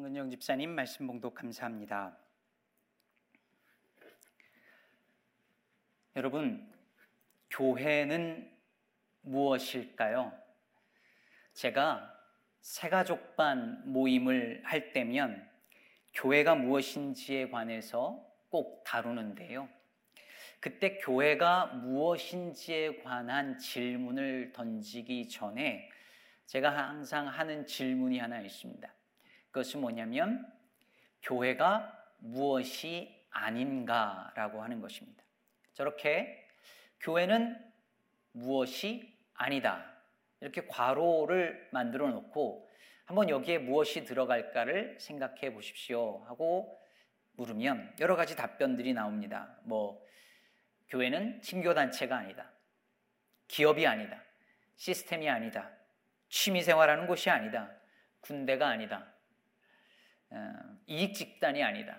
황근영 집사님 말씀 봉독 감사합니다. 여러분, 교회는 무엇일까요? 제가 새가족반 모임을 할 때면 교회가 무엇인지에 관해서 꼭 다루는데요. 그때 교회가 무엇인지에 관한 질문을 던지기 전에 제가 항상 하는 질문이 하나 있습니다. 그것은 뭐냐면 교회가 무엇이 아닌가라고 하는 것입니다. 저렇게 교회는 무엇이 아니다. 이렇게 괄호를 만들어 놓고 한번 여기에 무엇이 들어갈까를 생각해 보십시오 하고 물으면 여러 가지 답변들이 나옵니다. 뭐 교회는 친교 단체가 아니다. 기업이 아니다. 시스템이 아니다. 취미 생활하는 곳이 아니다. 군대가 아니다. 어, 이익 집단이 아니다.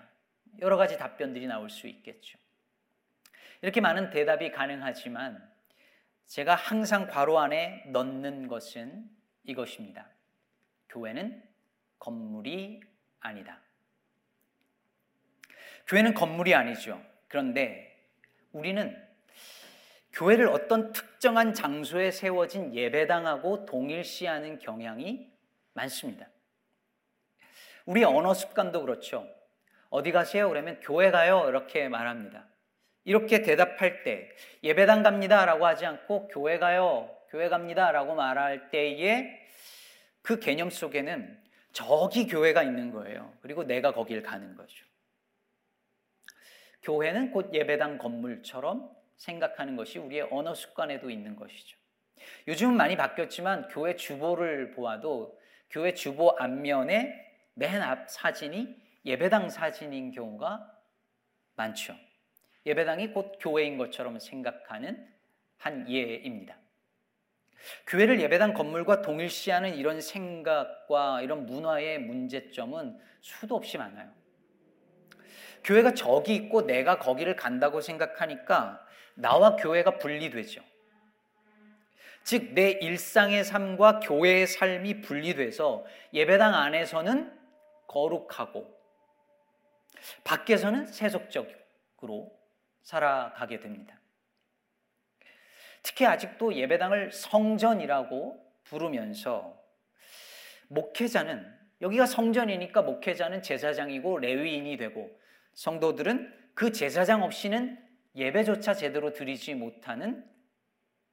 여러 가지 답변들이 나올 수 있겠죠. 이렇게 많은 대답이 가능하지만 제가 항상 괄호 안에 넣는 것은 이것입니다. 교회는 건물이 아니다. 교회는 건물이 아니죠. 그런데 우리는 교회를 어떤 특정한 장소에 세워진 예배당하고 동일시하는 경향이 많습니다. 우리 언어 습관도 그렇죠. 어디 가세요? 그러면 교회 가요. 이렇게 말합니다. 이렇게 대답할 때 예배당 갑니다라고 하지 않고 교회 가요. 교회 갑니다라고 말할 때에 그 개념 속에는 저기 교회가 있는 거예요. 그리고 내가 거길 가는 거죠. 교회는 곧 예배당 건물처럼 생각하는 것이 우리의 언어 습관에도 있는 것이죠. 요즘은 많이 바뀌었지만 교회 주보를 보아도 교회 주보 앞면에 맨 앞 사진이 예배당 사진인 경우가 많죠. 예배당이 곧 교회인 것처럼 생각하는 한 예입니다. 교회를 예배당 건물과 동일시하는 이런 생각과 이런 문화의 문제점은 수도 없이 많아요. 교회가 저기 있고 내가 거기를 간다고 생각하니까 나와 교회가 분리되죠. 즉, 내 일상의 삶과 교회의 삶이 분리돼서 예배당 안에서는 거룩하고 밖에서는 세속적으로 살아가게 됩니다. 특히 아직도 예배당을 성전이라고 부르면서 목회자는 여기가 성전이니까 목회자는 제사장이고 레위인이 되고 성도들은 그 제사장 없이는 예배조차 제대로 드리지 못하는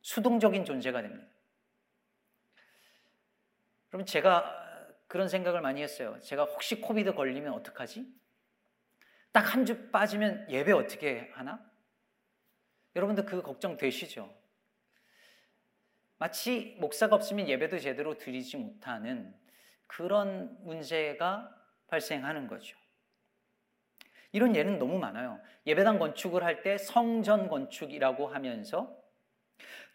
수동적인 존재가 됩니다. 그럼 제가 그런 생각을 많이 했어요. 제가 혹시 코비드 걸리면 어떡하지? 딱 한 주 빠지면 예배 어떻게 하나? 여러분들 그 걱정 되시죠? 마치 목사가 없으면 예배도 제대로 드리지 못하는 그런 문제가 발생하는 거죠. 이런 예는 너무 많아요. 예배당 건축을 할 때 성전 건축이라고 하면서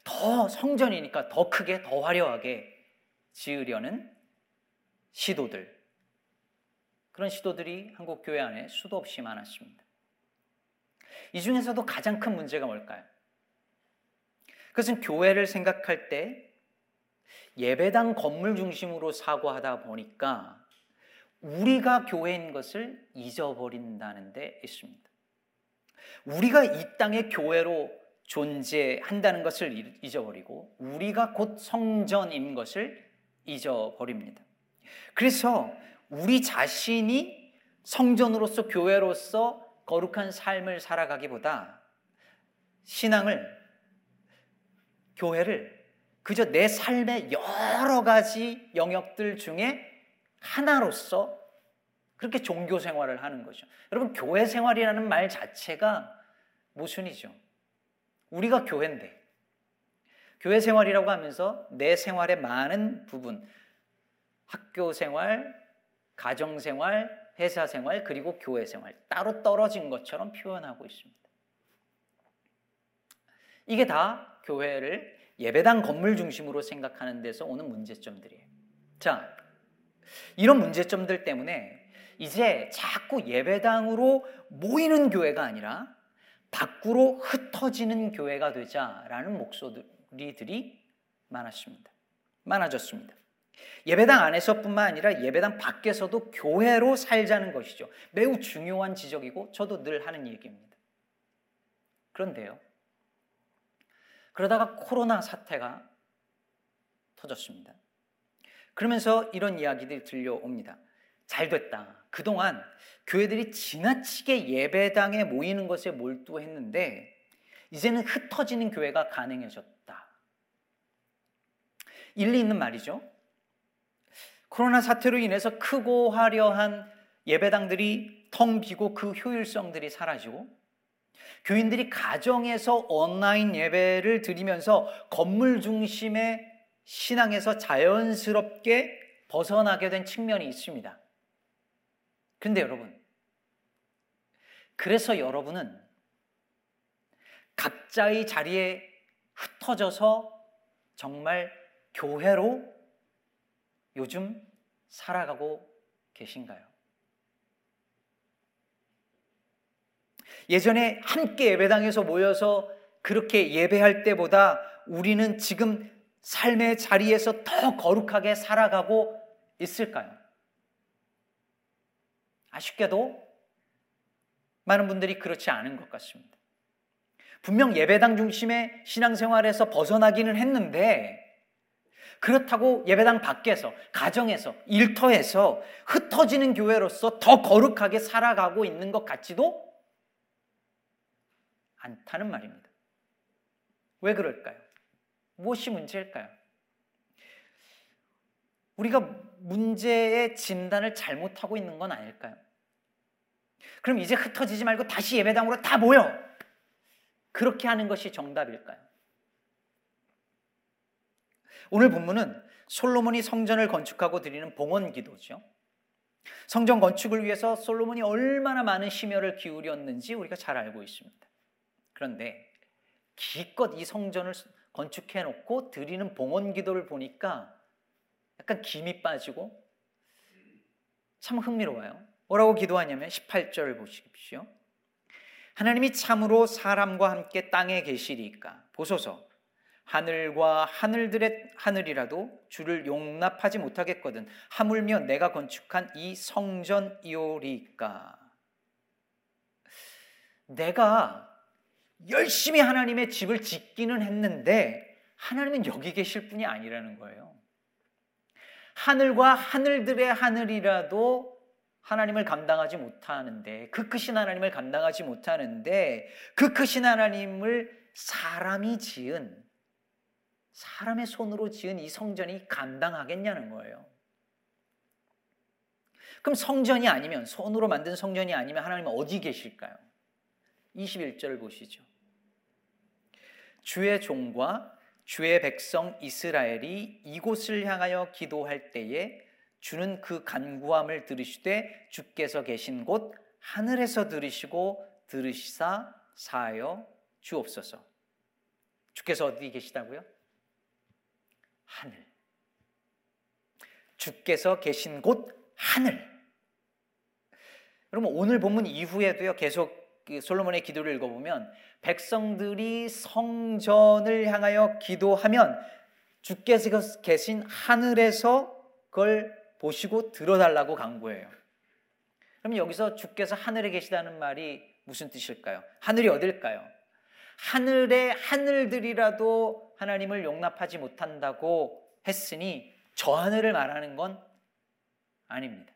더 성전이니까 더 크게, 더 화려하게 지으려는 시도들. 그런 시도들이 한국 교회 안에 수도 없이 많았습니다. 이 중에서도 가장 큰 문제가 뭘까요? 그것은 교회를 생각할 때 예배당 건물 중심으로 사고하다 보니까 우리가 교회인 것을 잊어버린다는 데 있습니다. 우리가 이 땅의 교회로 존재한다는 것을 잊어버리고 우리가 곧 성전인 것을 잊어버립니다. 그래서 우리 자신이 성전으로서 교회로서 거룩한 삶을 살아가기보다 신앙을 교회를 그저 내 삶의 여러 가지 영역들 중에 하나로서 그렇게 종교 생활을 하는 거죠. 여러분, 교회 생활이라는 말 자체가 모순이죠. 우리가 교회인데, 교회 생활이라고 하면서 내 생활의 많은 부분, 학교 생활, 가정 생활, 회사 생활, 그리고 교회 생활, 따로 떨어진 것처럼 표현하고 있습니다. 이게 다 교회를 예배당 건물 중심으로 생각하는 데서 오는 문제점들이에요. 자, 이런 문제점들 때문에 이제 자꾸 예배당으로 모이는 교회가 아니라 밖으로 흩어지는 교회가 되자라는 목소리들이 많았습니다. 많아졌습니다. 예배당 안에서뿐만 아니라 예배당 밖에서도 교회로 살자는 것이죠. 매우 중요한 지적이고 저도 늘 하는 얘기입니다. 그런데요. 그러다가 코로나 사태가 터졌습니다. 그러면서 이런 이야기들이 들려옵니다. 잘 됐다. 그동안 교회들이 지나치게 예배당에 모이는 것에 몰두했는데 이제는 흩어지는 교회가 가능해졌다. 일리 있는 말이죠. 코로나 사태로 인해서 크고 화려한 예배당들이 텅 비고 그 효율성들이 사라지고 교인들이 가정에서 온라인 예배를 드리면서 건물 중심의 신앙에서 자연스럽게 벗어나게 된 측면이 있습니다. 그런데 여러분, 그래서 여러분은 각자의 자리에 흩어져서 정말 교회로 요즘 살아가고 계신가요? 예전에 함께 예배당에서 모여서 그렇게 예배할 때보다 우리는 지금 삶의 자리에서 더 거룩하게 살아가고 있을까요? 아쉽게도 많은 분들이 그렇지 않은 것 같습니다. 분명 예배당 중심의 신앙생활에서 벗어나기는 했는데 그렇다고 예배당 밖에서 가정에서 일터에서 흩어지는 교회로서 더 거룩하게 살아가고 있는 것 같지도 않다는 말입니다. 왜 그럴까요? 무엇이 문제일까요? 우리가 문제의 진단을 잘못하고 있는 건 아닐까요? 그럼 이제 흩어지지 말고 다시 예배당으로 다 모여! 그렇게 하는 것이 정답일까요? 오늘 본문은 솔로몬이 성전을 건축하고 드리는 봉헌 기도죠. 성전 건축을 위해서 솔로몬이 얼마나 많은 심혈을 기울였는지 우리가 잘 알고 있습니다. 그런데 기껏 이 성전을 건축해 놓고 드리는 봉헌 기도를 보니까 약간 김이 빠지고 참 흥미로워요. 뭐라고 기도하냐면 18절 보십시오. 하나님이 참으로 사람과 함께 땅에 계시리까 보소서 하늘과 하늘들의 하늘이라도 주를 용납하지 못하겠거든 하물며 내가 건축한 이 성전이오리까 내가 열심히 하나님의 집을 짓기는 했는데 하나님은 여기 계실 분이 아니라는 거예요. 하늘과 하늘들의 하늘이라도 하나님을 감당하지 못하는데 그 크신 하나님을 감당하지 못하는데 그 크신 하나님을 사람이 지은 사람의 손으로 지은 이 성전이 감당하겠냐는 거예요. 그럼 성전이 아니면 손으로 만든 성전이 아니면 하나님은 어디 계실까요? 21절을 보시죠. 주의 종과 주의 백성 이스라엘이 이곳을 향하여 기도할 때에 주는 그 간구함을 들으시되 주께서 계신 곳 하늘에서 들으시고 들으시사 사하여 주옵소서. 주께서 어디 계시다고요? 하늘. 주께서 계신 곳 하늘. 여러분 오늘 본문 이후에도요 계속 그 솔로몬의 기도를 읽어보면 백성들이 성전을 향하여 기도하면 주께서 계신 하늘에서 그걸 보시고 들어달라고 간구해요. 그럼 여기서 주께서 하늘에 계시다는 말이 무슨 뜻일까요? 하늘이 어딜까요? 하늘의 하늘들이라도 하나님을 용납하지 못한다고 했으니 저 하늘을 말하는 건 아닙니다.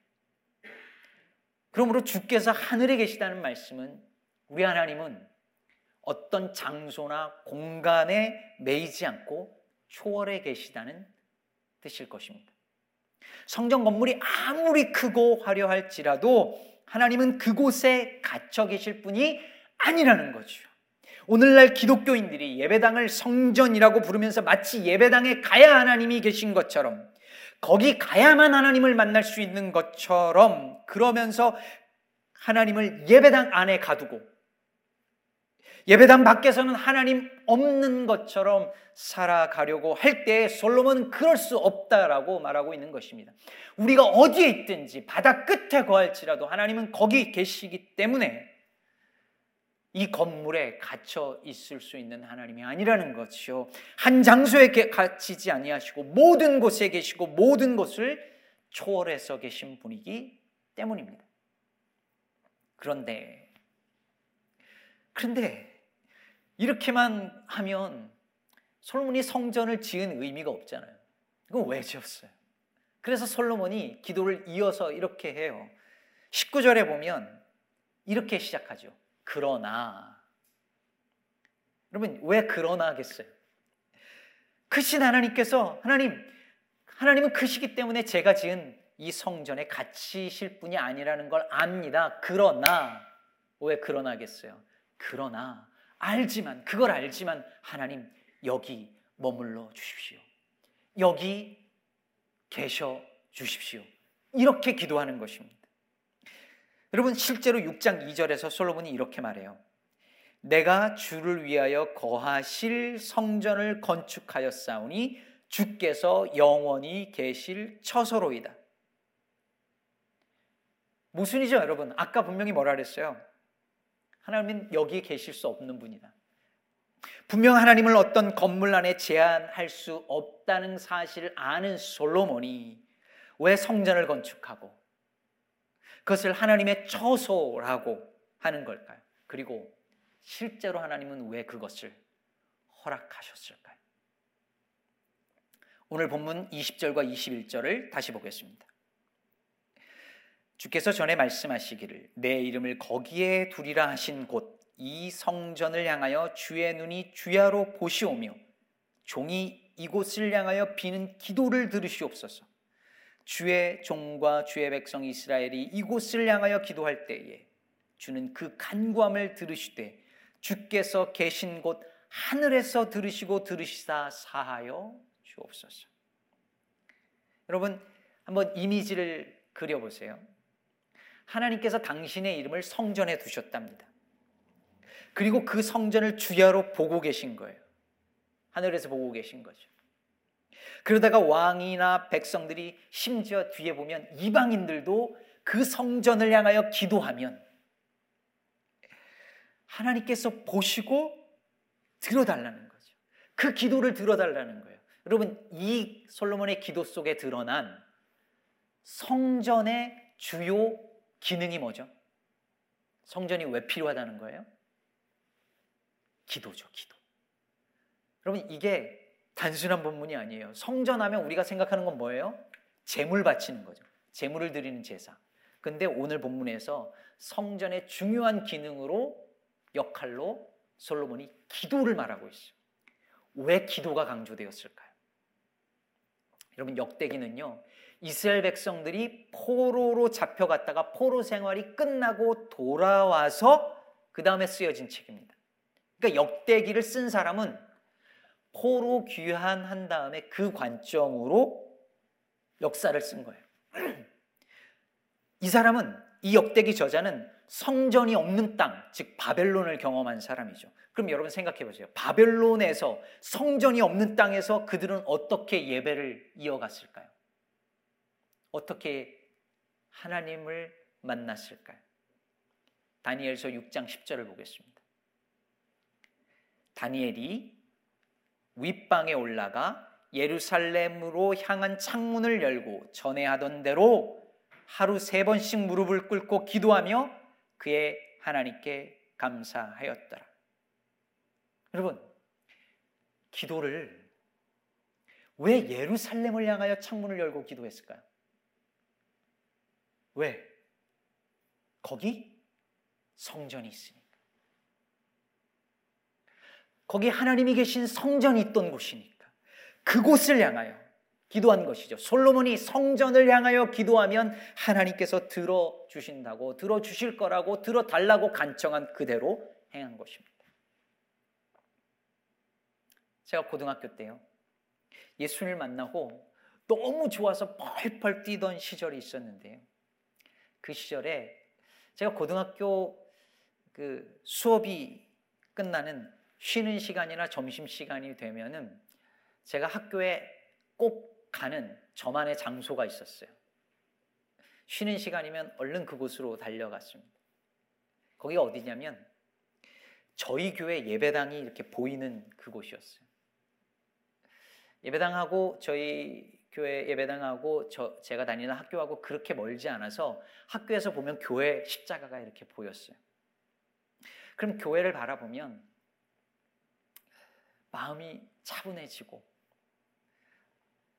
그러므로 주께서 하늘에 계시다는 말씀은 우리 하나님은 어떤 장소나 공간에 매이지 않고 초월해 계시다는 뜻일 것입니다. 성전 건물이 아무리 크고 화려할지라도 하나님은 그곳에 갇혀 계실 분이 아니라는 거죠. 오늘날 기독교인들이 예배당을 성전이라고 부르면서 마치 예배당에 가야 하나님이 계신 것처럼 거기 가야만 하나님을 만날 수 있는 것처럼 그러면서 하나님을 예배당 안에 가두고 예배당 밖에서는 하나님 없는 것처럼 살아가려고 할 때 솔로몬은 그럴 수 없다라고 말하고 있는 것입니다. 우리가 어디에 있든지 바다 끝에 거할지라도 하나님은 거기 계시기 때문에 이 건물에 갇혀 있을 수 있는 하나님이 아니라는 것이요. 한 장소에 갇히지 아니하시고 모든 곳에 계시고 모든 곳을 초월해서 계신 분이기 때문입니다. 그런데 그런데 이렇게만 하면 솔로몬이 성전을 지은 의미가 없잖아요. 이건 왜 지었어요? 그래서 솔로몬이 기도를 이어서 이렇게 해요. 19절에 보면 이렇게 시작하죠. 그러나 여러분 왜 그러나 하겠어요? 크신 하나님께서 하나님 하나님은 크시기 때문에 제가 지은 이 성전에 갇히실 분이 아니라는 걸 압니다. 그러나 왜 그러나 하겠어요? 그러나 알지만 그걸 알지만 하나님 여기 머물러 주십시오. 여기 계셔 주십시오. 이렇게 기도하는 것입니다. 여러분 실제로 6장 2절에서 솔로몬이 이렇게 말해요. 내가 주를 위하여 거하실 성전을 건축하였사오니 주께서 영원히 계실 처소로이다. 무슨 이죠 여러분? 아까 분명히 뭐라 그랬어요? 하나님은 여기 계실 수 없는 분이다. 분명 하나님을 어떤 건물 안에 제한할 수 없다는 사실을 아는 솔로몬이 왜 성전을 건축하고 그것을 하나님의 처소라고 하는 걸까요? 그리고 실제로 하나님은 왜 그것을 허락하셨을까요? 오늘 본문 20절과 21절을 다시 보겠습니다. 주께서 전에 말씀하시기를 내 이름을 거기에 두리라 하신 곳 이 성전을 향하여 주의 눈이 주야로 보시오며 종이 이곳을 향하여 비는 기도를 들으시옵소서. 주의 종과 주의 백성 이스라엘이 이곳을 향하여 기도할 때에 주는 그 간구함을 들으시되 주께서 계신 곳 하늘에서 들으시고 들으시사 사하여 주옵소서. 여러분 한번 이미지를 그려보세요. 하나님께서 당신의 이름을 성전에 두셨답니다. 그리고 그 성전을 주야로 보고 계신 거예요. 하늘에서 보고 계신 거죠. 그러다가 왕이나 백성들이 심지어 뒤에 보면 이방인들도 그 성전을 향하여 기도하면 하나님께서 보시고 들어달라는 거죠. 그 기도를 들어달라는 거예요. 여러분, 이 솔로몬의 기도 속에 드러난 성전의 주요 기능이 뭐죠? 성전이 왜 필요하다는 거예요? 기도죠, 기도. 여러분, 이게 단순한 본문이 아니에요. 성전하면 우리가 생각하는 건 뭐예요? 재물 바치는 거죠. 재물을 드리는 제사. 근데 오늘 본문에서 성전의 중요한 기능으로 역할로 솔로몬이 기도를 말하고 있어요. 왜 기도가 강조되었을까요? 여러분 역대기는요. 이스라엘 백성들이 포로로 잡혀갔다가 포로 생활이 끝나고 돌아와서 그 다음에 쓰여진 책입니다. 그러니까 역대기를 쓴 사람은 포로 귀환한 다음에 그 관점으로 역사를 쓴 거예요. 이 사람은 이 역대기 저자는 성전이 없는 땅, 즉 바벨론을 경험한 사람이죠. 그럼 여러분 생각해 보세요. 바벨론에서 성전이 없는 땅에서 그들은 어떻게 예배를 이어갔을까요? 어떻게 하나님을 만났을까요? 다니엘서 6장 10절을 보겠습니다. 다니엘이 윗방에 올라가 예루살렘으로 향한 창문을 열고 전에 하던 대로 하루 세 번씩 무릎을 꿇고 기도하며 그의 하나님께 감사하였더라. 여러분, 기도를 왜 예루살렘을 향하여 창문을 열고 기도했을까요? 왜? 거기 성전이 있으니. 거기 하나님이 계신 성전이 있던 곳이니까 그곳을 향하여 기도한 것이죠. 솔로몬이 성전을 향하여 기도하면 하나님께서 들어주신다고, 들어주실 거라고, 들어달라고 간청한 그대로 행한 것입니다. 제가 고등학교 때요. 예수를 만나고 너무 좋아서 펄펄 뛰던 시절이 있었는데요. 그 시절에 제가 고등학교 그 수업이 끝나는 쉬는 시간이나 점심 시간이 되면은 제가 학교에 꼭 가는 저만의 장소가 있었어요. 쉬는 시간이면 얼른 그곳으로 달려갔습니다. 거기가 어디냐면 저희 교회 예배당이 이렇게 보이는 그곳이었어요. 예배당하고 저희 교회 예배당하고 저 제가 다니는 학교하고 그렇게 멀지 않아서 학교에서 보면 교회 십자가가 이렇게 보였어요. 그럼 교회를 바라보면 마음이 차분해지고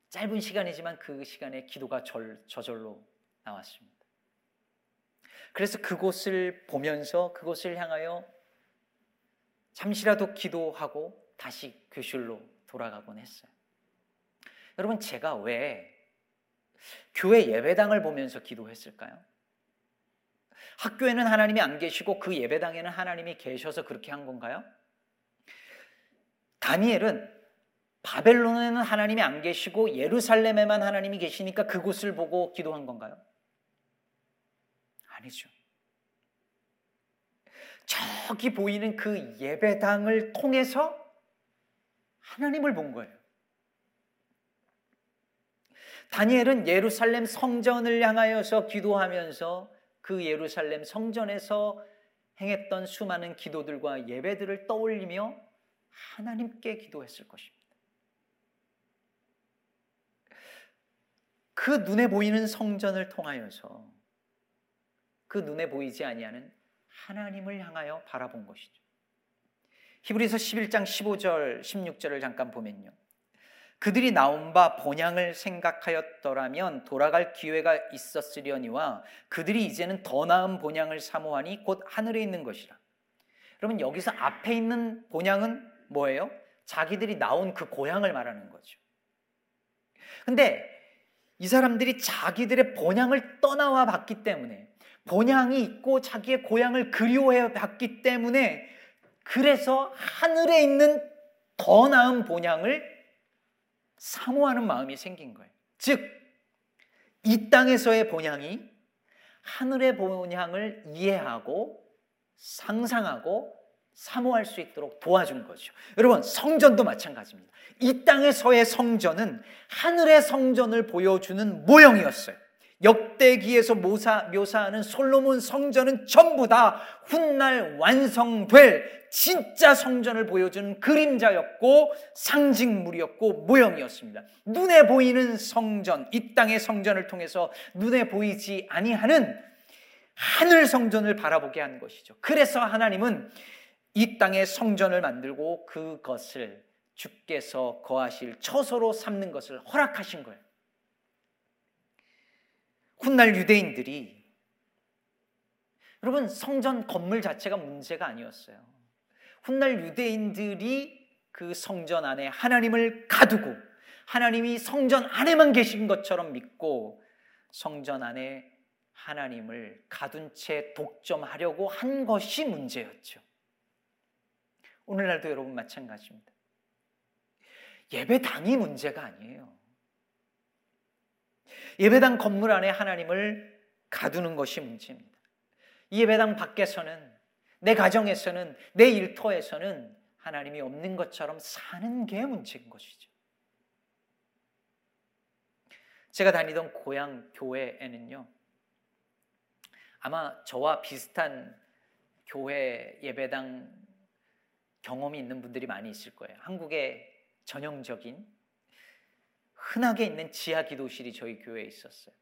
짧은 시간이지만 그 시간에 기도가 절, 저절로 나왔습니다. 그래서 그곳을 보면서 그곳을 향하여 잠시라도 기도하고 다시 교실로 돌아가곤 했어요. 여러분, 제가 왜 교회 예배당을 보면서 기도했을까요? 학교에는 하나님이 안 계시고 그 예배당에는 하나님이 계셔서 그렇게 한 건가요? 다니엘은 바벨론에는 하나님이 안 계시고 예루살렘에만 하나님이 계시니까 그곳을 보고 기도한 건가요? 아니죠. 저기 보이는 그 예배당을 통해서 하나님을 본 거예요. 다니엘은 예루살렘 성전을 향하여서 기도하면서 그 예루살렘 성전에서 행했던 수많은 기도들과 예배들을 떠올리며 하나님께 기도했을 것입니다. 그 눈에 보이는 성전을 통하여서 그 눈에 보이지 아니하는 하나님을 향하여 바라본 것이죠. 히브리서 11장 15절, 16절을 잠깐 보면요. 그들이 나온 바 본향을 생각하였더라면 돌아갈 기회가 있었으려니와 그들이 이제는 더 나은 본향을 사모하니 곧 하늘에 있는 것이라. 여러분 여기서 앞에 있는 본향은 뭐예요? 자기들이 나온 그 고향을 말하는 거죠. 근데 이 사람들이 자기들의 본향을 떠나와 봤기 때문에 본향이 있고 자기의 고향을 그리워해 봤기 때문에 그래서 하늘에 있는 더 나은 본향을 사모하는 마음이 생긴 거예요. 즉, 이 땅에서의 본향이 하늘의 본향을 이해하고 상상하고 사모할 수 있도록 도와준 거죠. 여러분, 성전도 마찬가지입니다. 이 땅에서의 성전은 하늘의 성전을 보여주는 모형이었어요. 역대기에서 묘사, 묘사하는 솔로몬 성전은 전부 다 훗날 완성될 진짜 성전을 보여주는 그림자였고 상징물이었고 모형이었습니다. 눈에 보이는 성전, 이 땅의 성전을 통해서 눈에 보이지 아니하는 하늘 성전을 바라보게 한 것이죠. 그래서 하나님은 이 땅의 성전을 만들고 그것을 주께서 거하실 처소로 삼는 것을 허락하신 거예요. 훗날 유대인들이 여러분 성전 건물 자체가 문제가 아니었어요. 훗날 유대인들이 그 성전 안에 하나님을 가두고 하나님이 성전 안에만 계신 것처럼 믿고 성전 안에 하나님을 가둔 채 독점하려고 한 것이 문제였죠. 오늘날도 여러분 마찬가지입니다. 예배당이 문제가 아니에요. 예배당 건물 안에 하나님을 가두는 것이 문제입니다. 이 예배당 밖에서는 내 가정에서는 내 일터에서는 하나님이 없는 것처럼 사는 게 문제인 것이죠. 제가 다니던 고향 교회에는요. 아마 저와 비슷한 교회 예배당 경험이 있는 분들이 많이 있을 거예요. 한국의 전형적인 흔하게 있는 지하 기도실이 저희 교회에 있었어요.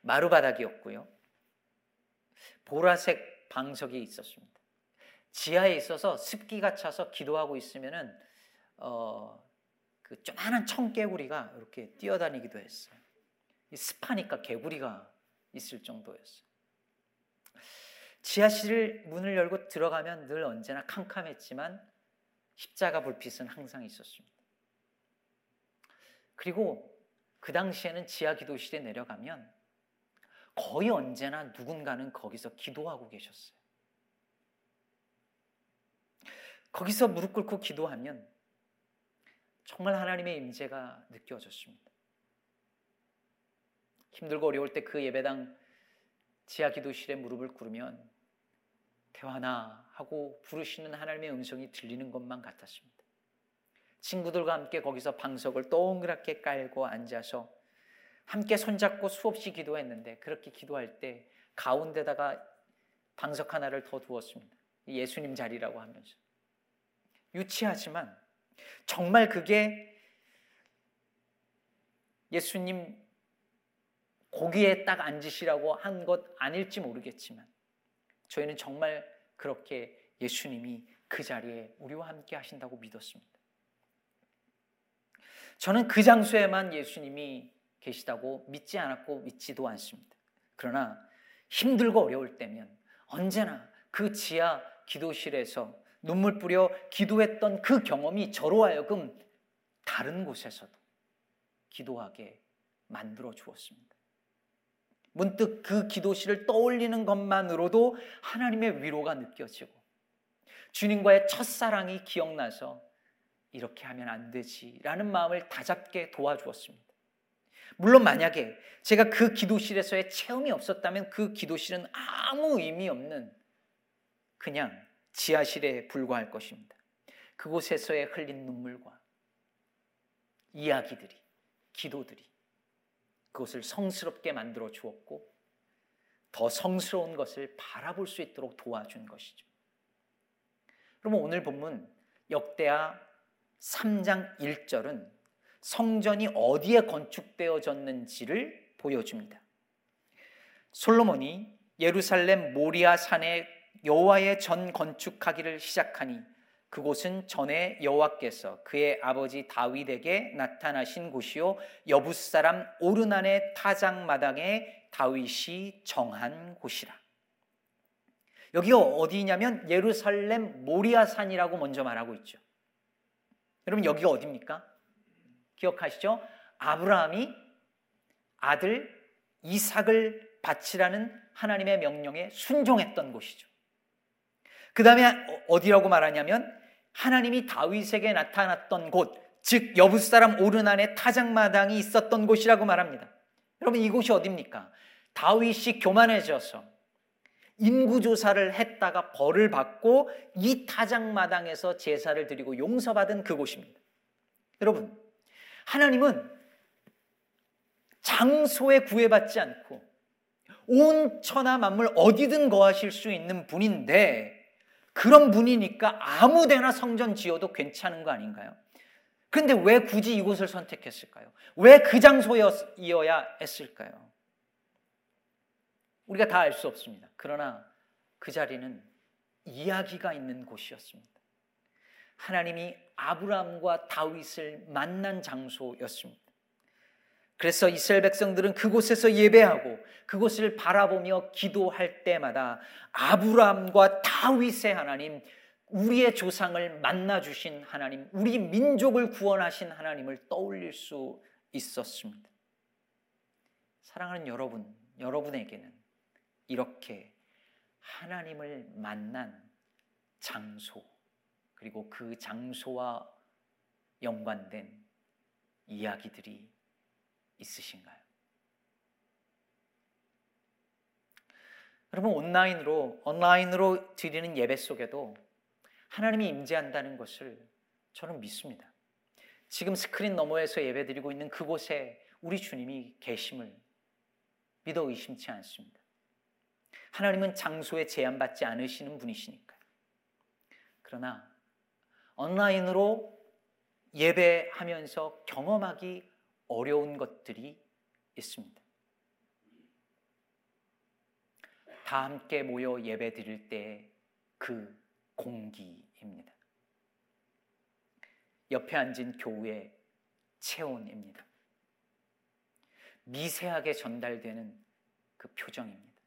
마루바닥이었고요. 보라색 방석이 있었습니다. 지하에 있어서 습기가 차서 기도하고 있으면은 어, 그 조만한 청개구리가 이렇게 뛰어다니기도 했어요. 습하니까 개구리가 있을 정도였어요. 지하실 문을 열고 들어가면 늘 언제나 캄캄했지만 십자가 불빛은 항상 있었습니다. 그리고 그 당시에는 지하 기도실에 내려가면 거의 언제나 누군가는 거기서 기도하고 계셨어요. 거기서 무릎 꿇고 기도하면 정말 하나님의 임재가 느껴졌습니다. 힘들고 어려울 때 그 예배당 지하 기도실에 무릎을 꿇으면 대화나 하고 부르시는 하나님의 음성이 들리는 것만 같았습니다. 친구들과 함께 거기서 방석을 동그랗게 깔고 앉아서 함께 손잡고 수없이 기도했는데 그렇게 기도할 때 가운데다가 방석 하나를 더 두었습니다. 예수님 자리라고 하면서. 유치하지만 정말 그게 예수님 고기에 딱 앉으시라고 한 것 아닐지 모르겠지만 저희는 정말 그렇게 예수님이 그 자리에 우리와 함께 하신다고 믿었습니다. 저는 그 장소에만 예수님이 계시다고 믿지 않았고 믿지도 않습니다. 그러나 힘들고 어려울 때면 언제나 그 지하 기도실에서 눈물 뿌려 기도했던 그 경험이 저로 하여금 다른 곳에서도 기도하게 만들어 주었습니다. 문득 그 기도실을 떠올리는 것만으로도 하나님의 위로가 느껴지고 주님과의 첫사랑이 기억나서 이렇게 하면 안 되지라는 마음을 다잡게 도와주었습니다. 물론 만약에 제가 그 기도실에서의 체험이 없었다면 그 기도실은 아무 의미 없는 그냥 지하실에 불과할 것입니다. 그곳에서의 흘린 눈물과 이야기들이, 기도들이 그것을 성스럽게 만들어 주었고 더 성스러운 것을 바라볼 수 있도록 도와준 것이죠. 그러면 오늘 본문 역대하 3장 1절은 성전이 어디에 건축되어졌는지를 보여줍니다. 솔로몬이 예루살렘 모리아 산에 여호와의 전 건축하기를 시작하니 그곳은 전에 여호와께서 그의 아버지 다윗에게 나타나신 곳이요 여붓 사람 오르난의 타작 마당에 다윗이 정한 곳이라. 여기가 어디냐면 예루살렘 모리아산이라고 먼저 말하고 있죠. 여러분 여기가 어디입니까? 기억하시죠? 아브라함이 아들 이삭을 바치라는 하나님의 명령에 순종했던 곳이죠. 그 다음에 어디라고 말하냐면 하나님이 다윗에게 나타났던 곳, 즉 여부 사람 오르난의 타작마당이 있었던 곳이라고 말합니다. 여러분 이곳이 어디입니까? 다윗이 교만해져서 인구 조사를 했다가 벌을 받고 이 타작마당에서 제사를 드리고 용서받은 그곳입니다. 여러분, 하나님은 장소에 구애받지 않고 온 천하 만물 어디든 거하실 수 있는 분인데 그런 분이니까 아무 데나 성전 지어도 괜찮은 거 아닌가요? 그런데 왜 굳이 이곳을 선택했을까요? 왜 그 장소여야 했을까요? 우리가 다 알 수 없습니다. 그러나 그 자리는 이야기가 있는 곳이었습니다. 하나님이 아브라함과 다윗을 만난 장소였습니다. 그래서 이스라엘 백성들은 그곳에서 예배하고 그곳을 바라보며 기도할 때마다 아브라함과 다윗의 하나님, 우리의 조상을 만나 주신 하나님, 우리 민족을 구원하신 하나님을 떠올릴 수 있었습니다. 사랑하는 여러분, 여러분에게는 이렇게 하나님을 만난 장소, 그리고 그 장소와 연관된 이야기들이 있으신가요? 여러분 온라인으로 온라인으로 드리는 예배 속에도 하나님이 임재한다는 것을 저는 믿습니다. 지금 스크린 너머에서 예배드리고 있는 그곳에 우리 주님이 계심을 믿어 의심치 않습니다. 하나님은 장소에 제한받지 않으시는 분이시니까. 그러나 온라인으로 예배하면서 경험하기 어려운 것들이 있습니다. 다 함께 모여 예배 드릴 때 그 공기입니다. 옆에 앉은 교우의 체온입니다. 미세하게 전달되는 그 표정입니다.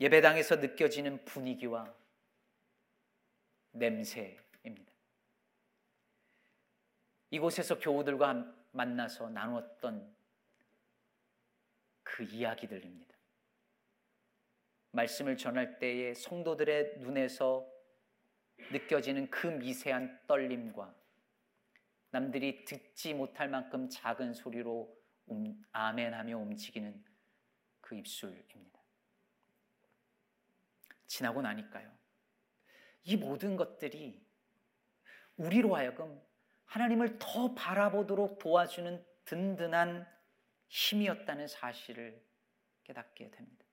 예배당에서 느껴지는 분위기와 냄새입니다. 이곳에서 교우들과 만나서 나누었던 그 이야기들입니다. 말씀을 전할 때에 성도들의 눈에서 느껴지는 그 미세한 떨림과 남들이 듣지 못할 만큼 작은 소리로 음, 아멘하며 움직이는 그 입술입니다. 지나고 나니까요. 이 모든 것들이 우리로 하여금 하나님을 더 바라보도록 도와주는 든든한 힘이었다는 사실을 깨닫게 됩니다.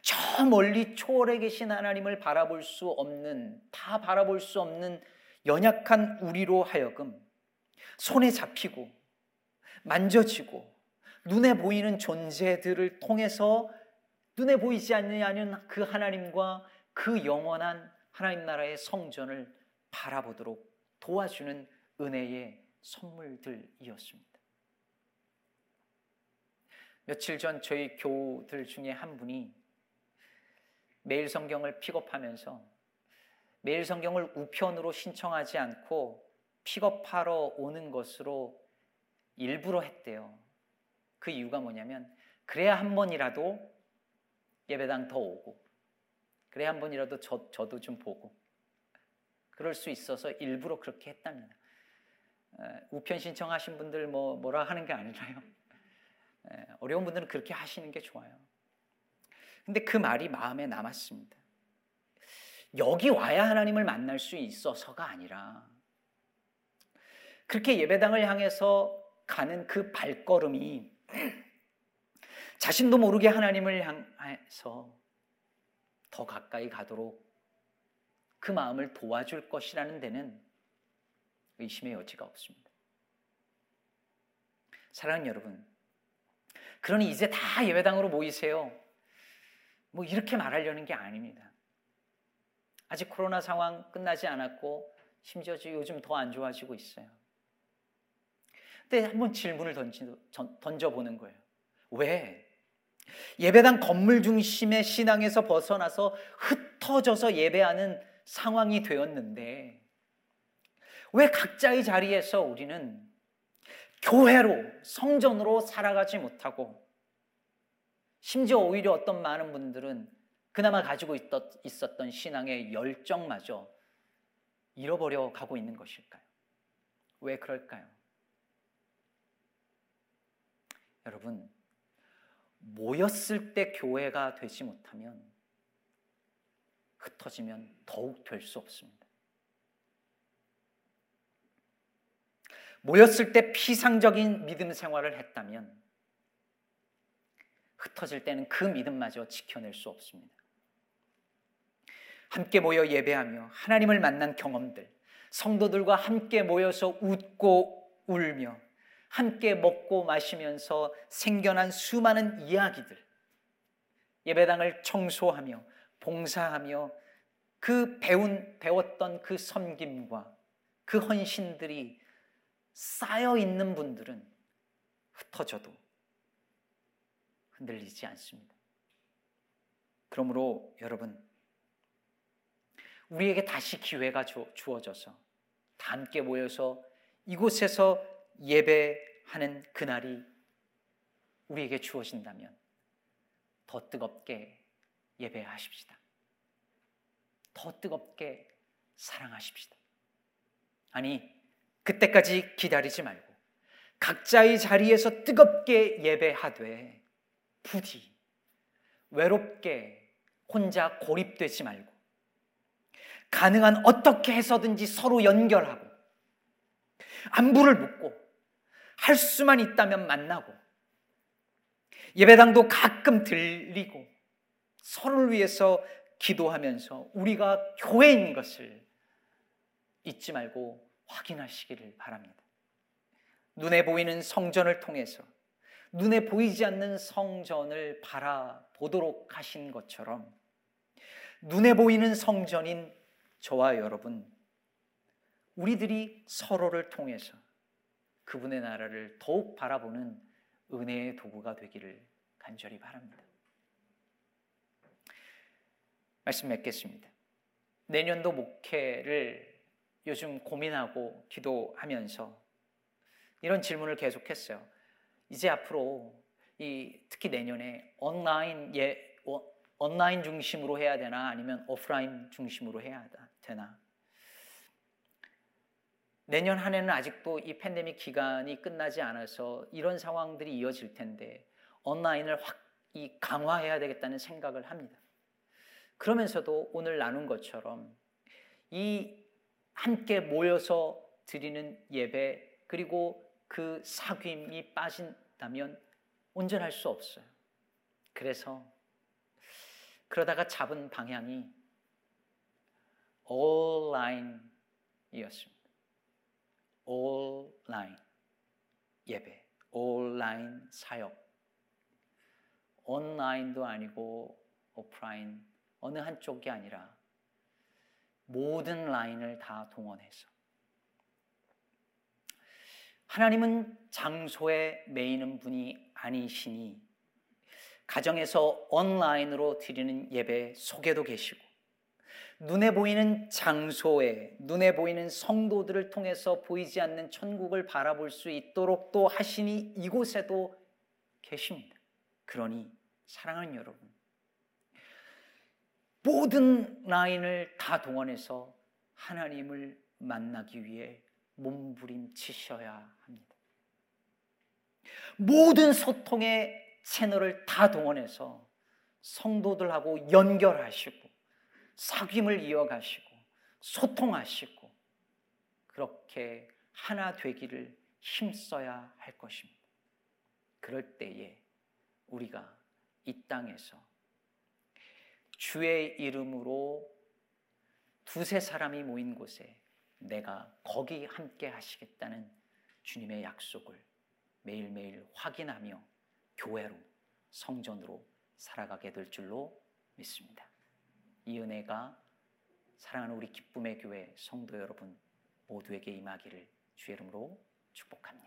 저 멀리 초월해 계신 하나님을 바라볼 수 없는, 다 바라볼 수 없는 연약한 우리로 하여금 손에 잡히고 만져지고 눈에 보이는 존재들을 통해서 눈에 보이지 않느냐는 그 하나님과 그 영원한 하나님 나라의 성전을 바라보도록 도와주는 은혜의 선물들이었습니다. 며칠 전 저희 교우들 중에 한 분이 매일 성경을 픽업하면서 매일 성경을 우편으로 신청하지 않고 픽업하러 오는 것으로 일부러 했대요. 그 이유가 뭐냐면 그래야 한 번이라도 예배당 더 오고 그래야 한 번이라도 저, 저도 좀 보고 그럴 수 있어서 일부러 그렇게 했답니다. 우편 신청하신 분들 뭐 뭐라 하는 게 아니라요. 어려운 분들은 그렇게 하시는 게 좋아요. 근데 그 말이 마음에 남았습니다. 여기 와야 하나님을 만날 수 있어서가 아니라 그렇게 예배당을 향해서 가는 그 발걸음이 자신도 모르게 하나님을 향해서 더 가까이 가도록 그 마음을 도와줄 것이라는 데는 의심의 여지가 없습니다. 사랑하는 여러분, 그러니 이제 다 예배당으로 모이세요. 뭐 이렇게 말하려는 게 아닙니다. 아직 코로나 상황 끝나지 않았고 심지어 요즘 더 안 좋아지고 있어요. 근데 한번 질문을 던지, 던져보는 거예요. 왜? 예배당 건물 중심의 신앙에서 벗어나서 흩어져서 예배하는 상황이 되었는데 왜 각자의 자리에서 우리는 교회로 성전으로 살아가지 못하고 심지어 오히려 어떤 많은 분들은 그나마 가지고 있었던 신앙의 열정마저 잃어버려 가고 있는 것일까요? 왜 그럴까요? 여러분, 모였을 때 교회가 되지 못하면 흩어지면 더욱 될 수 없습니다. 모였을 때 피상적인 믿음 생활을 했다면 흩어질 때는 그 믿음마저 지켜낼 수 없습니다. 함께 모여 예배하며 하나님을 만난 경험들, 성도들과 함께 모여서 웃고 울며 함께 먹고 마시면서 생겨난 수많은 이야기들, 예배당을 청소하며 봉사하며 그 배운 배웠던 그 섬김과 그 헌신들이 쌓여 있는 분들은 흩어져도 흔들리지 않습니다. 그러므로 여러분 우리에게 다시 기회가 주어져서 다 함께 모여서 이곳에서 예배하는 그날이 우리에게 주어진다면 더 뜨겁게 예배하십시다. 더 뜨겁게 사랑하십시다. 아니, 그때까지 기다리지 말고 각자의 자리에서 뜨겁게 예배하되 부디 외롭게 혼자 고립되지 말고 가능한 어떻게 해서든지 서로 연결하고 안부를 묻고 할 수만 있다면 만나고 예배당도 가끔 들리고 서로를 위해서 기도하면서 우리가 교회인 것을 잊지 말고 확인하시기를 바랍니다. 눈에 보이는 성전을 통해서 눈에 보이지 않는 성전을 바라보도록 하신 것처럼 눈에 보이는 성전인 저와 여러분, 우리들이 서로를 통해서 그분의 나라를 더욱 바라보는 은혜의 도구가 되기를 간절히 바랍니다. 말씀 맺겠습니다. 내년도 목회를 요즘 고민하고 기도하면서 이런 질문을 계속했어요. 이제 앞으로 이 특히 내년에 온라인 예 온라인 중심으로 해야 되나 아니면 오프라인 중심으로 해야 되나 내년 한 해는 아직도 이 팬데믹 기간이 끝나지 않아서 이런 상황들이 이어질 텐데 온라인을 확 이 강화해야 되겠다는 생각을 합니다. 그러면서도 오늘 나눈 것처럼 이 함께 모여서 드리는 예배 그리고 그 사귐이 빠진다면 온전할 수 없어요. 그래서 그러다가 잡은 방향이 온라인이었습니다. 온라인 예배, 온라인 사역. 온라인도 아니고 오프라인 어느 한쪽이 아니라 모든 라인을 다 동원해서 하나님은 장소에 매이는 분이 아니시니 가정에서 온라인으로 드리는 예배 속에도 계시고 눈에 보이는 장소에 눈에 보이는 성도들을 통해서 보이지 않는 천국을 바라볼 수 있도록 또 하시니 이곳에도 계십니다. 그러니 사랑하는 여러분 모든 라인을 다 동원해서 하나님을 만나기 위해 몸부림치셔야 합니다. 모든 소통의 채널을 다 동원해서 성도들하고 연결하시고 사귐을 이어가시고 소통하시고 그렇게 하나 되기를 힘써야 할 것입니다. 그럴 때에 우리가 이 땅에서 주의 이름으로 두세 사람이 모인 곳에 내가 거기 함께 하시겠다는 주님의 약속을 매일매일 확인하며 교회로 성전으로 살아가게 될 줄로 믿습니다. 이 은혜가 사랑하는 우리 기쁨의 교회 성도 여러분 모두에게 임하기를 주의 이름으로 축복합니다.